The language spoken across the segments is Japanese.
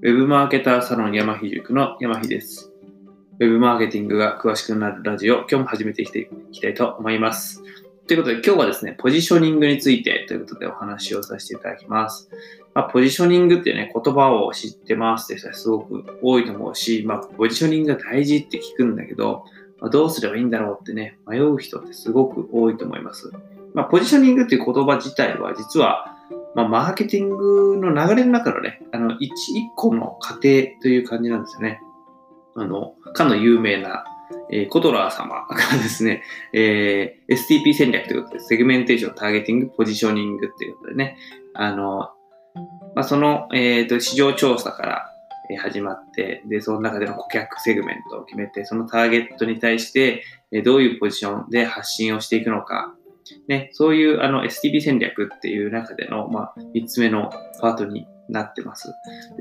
ウェブマーケターサロン山日塾の山日です。ウェブマーケティングが詳しくなるラジオ、今日も始めていきたいと思います。ということで今日はですね、ポジショニングについてということでお話をさせていただきます。まあ、ポジショニングっていうね、言葉を知ってますって人はすごく多いと思うし、まあ、ポジショニングが大事って聞くんだけど、まあ、どうすればいいんだろうってね、迷う人ってすごく多いと思います。まあ、ポジショニングっていう言葉自体は実は、まあ、マーケティングの流れの中のね、あの、一、一個の過程という感じなんですよね。あの、かの有名な、えーコトラー様がですね、えー STP 戦略ということで、セグメンテーション、ターゲティング、ポジショニングということでね、あの、まあ、その、えーと、市場調査から始まって、で、その中での顧客セグメントを決めて、そのターゲットに対して、どういうポジションで発信をしていくのか、ね、そういうあの STP 戦略っていう中での、まあ、3つ目のパートになってます。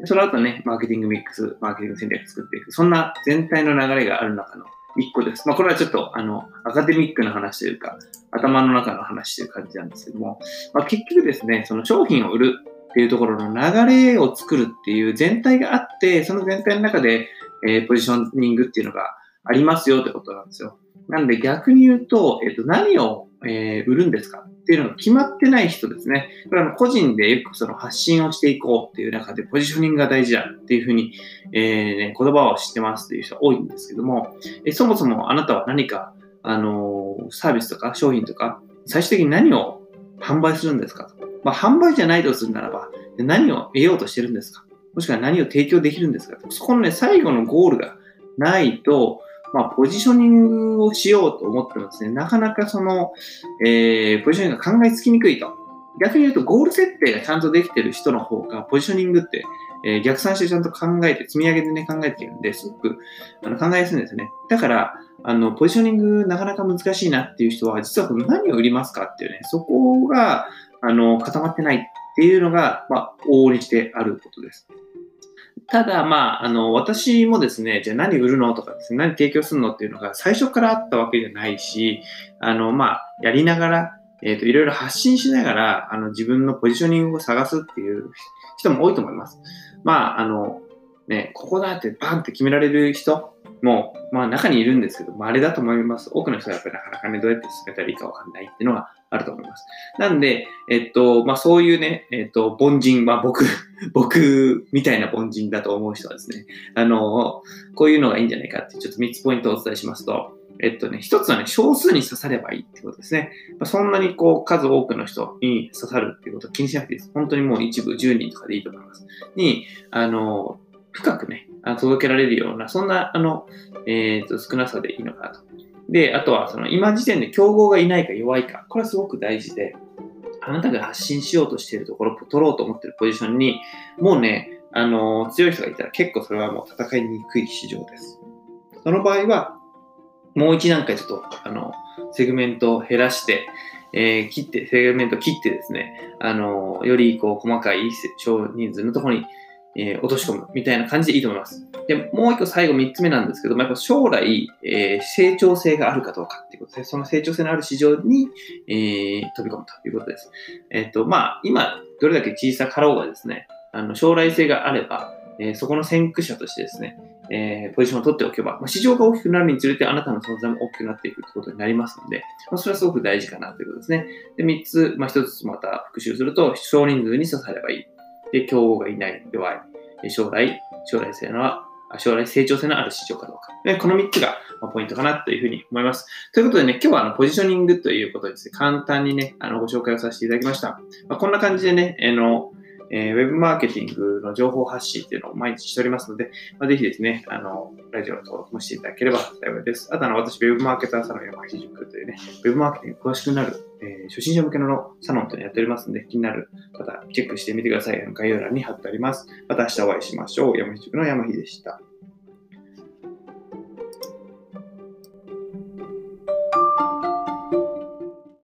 その後ね、マーケティングミックス、マーケティング戦略作っていく。そんな全体の流れがある中の1個です。まあ、これはちょっとあのアカデミックな話というか、頭の中の話という感じなんですけども、まあ、結局ですね、その商品を売るっていうところの流れを作るっていう全体があって、その全体の中で、えーポジショニングっていうのがありますよってことなんですよ。なんで逆に言うと、えっ、と、何を、えー売るんですか？っていうのが決まってない人ですね。これは個人でよくその発信をしていこうっていう中でポジショニングが大事だっていうふうに、えーね、言葉を知ってますっていう人が多いんですけども、えそもそもあなたは何か、あのーサービスとか商品とか、最終的に何を販売するんですかと。まあ、販売じゃないとするならば、何を得ようとしてるんですか？もしくは何を提供できるんですか？そこのね、最後のゴールがないと、まあ、ポジショニングをしようと思ってもですね、なかなかその、えー、ポジショニングが考えつきにくいと。逆に言うと、ゴール設定がちゃんとできてる人の方が、ポジショニングって、えー逆算してちゃんと考えて、積み上げてね、考えてるんで、すごくあの考えやすいんですね。だから、あの、ポジショニングなかなか難しいなっていう人は、実は何を売りますかっていうね、そこが、あの、固まってないっていうのが、まあ、往々にしてあることです。ただ、まあ、あの、私もですね、じゃあ何売るのとかですね、何提供するのっていうのが最初からあったわけじゃないし、あの、まあ、やりながら、えっ、と、いろいろ発信しながら、あの、自分のポジショニングを探すっていう人も多いと思います。まあ、あの、ね、ここだってバンって決められる人もう、まあ中にいるんですけど、まああれだと思います。多くの人はやっぱりなかなかね、どうやって進めたらいいかわかんないっていうのがあると思います。なんで、えっと、まあそういうね、えっと、凡人、まあ僕、僕みたいな凡人だと思う人はですね、あの、こういうのがいいんじゃないかって、ちょっと3つポイントをお伝えしますと、えっとね、一つはね、少数に刺さればいいってことですね。まあ、そんなにこう、数多くの人に刺さるっていうことを気にしなくていいです。本当にもう一部10人とかでいいと思います。に、あの、深くね、届けられるような、そんな、あの、えっ、と、少なさでいいのかなと。で、あとは、その、今時点で競合がいないか弱いか、これはすごく大事で、あなたが発信しようとしているところ、取ろうと思っているポジションに、もうね、あの、強い人がいたら結構それはもう戦いにくい市場です。その場合は、もう一段階ちょっと、あの、セグメントを減らして、えー切って、セグメント切ってですね、あの、よりこう細かい少人数のところに、えー落とし込むみたいな感じでいいと思います。で、もう一個最後三つ目なんですけども、やっぱ将来、えー成長性があるかどうかっていうことで、その成長性のある市場に、えー飛び込むということです。えっ、と、まあ、今、どれだけ小さかろうがですね、あの、将来性があれば、えそこの先駆者としてですね、えーポジションを取っておけば、まあ、市場が大きくなるにつれてあなたの存在も大きくなっていくということになりますので、まあ、それはすごく大事かなということですね。で、3つ、まあ、1つまた復習すると、少人数に刺さればいい。で、競合がいない、弱い。将来、将来性のあ将来成長性のある市場かどうか。でこの3つがポイントかなというふうに思います。ということでね、今日はあのポジショニングということですね、簡単にね、あのご紹介をさせていただきました。まあ、こんな感じでね、あの、えーウェブマーケティングの情報発信っていうのを毎日しておりますので、まあ、ぜひですね、あの、ラジオの登録もしていただければ幸いです。あとあの、私、ウェブマーケターサロン山木塾というね、ウェブマーケティング詳しくなる、えー初心者向けのサロンとやっておりますので、気になる方、チェックしてみてください。概要欄に貼ってあります。また明日お会いしましょう。山木塾の山日でした。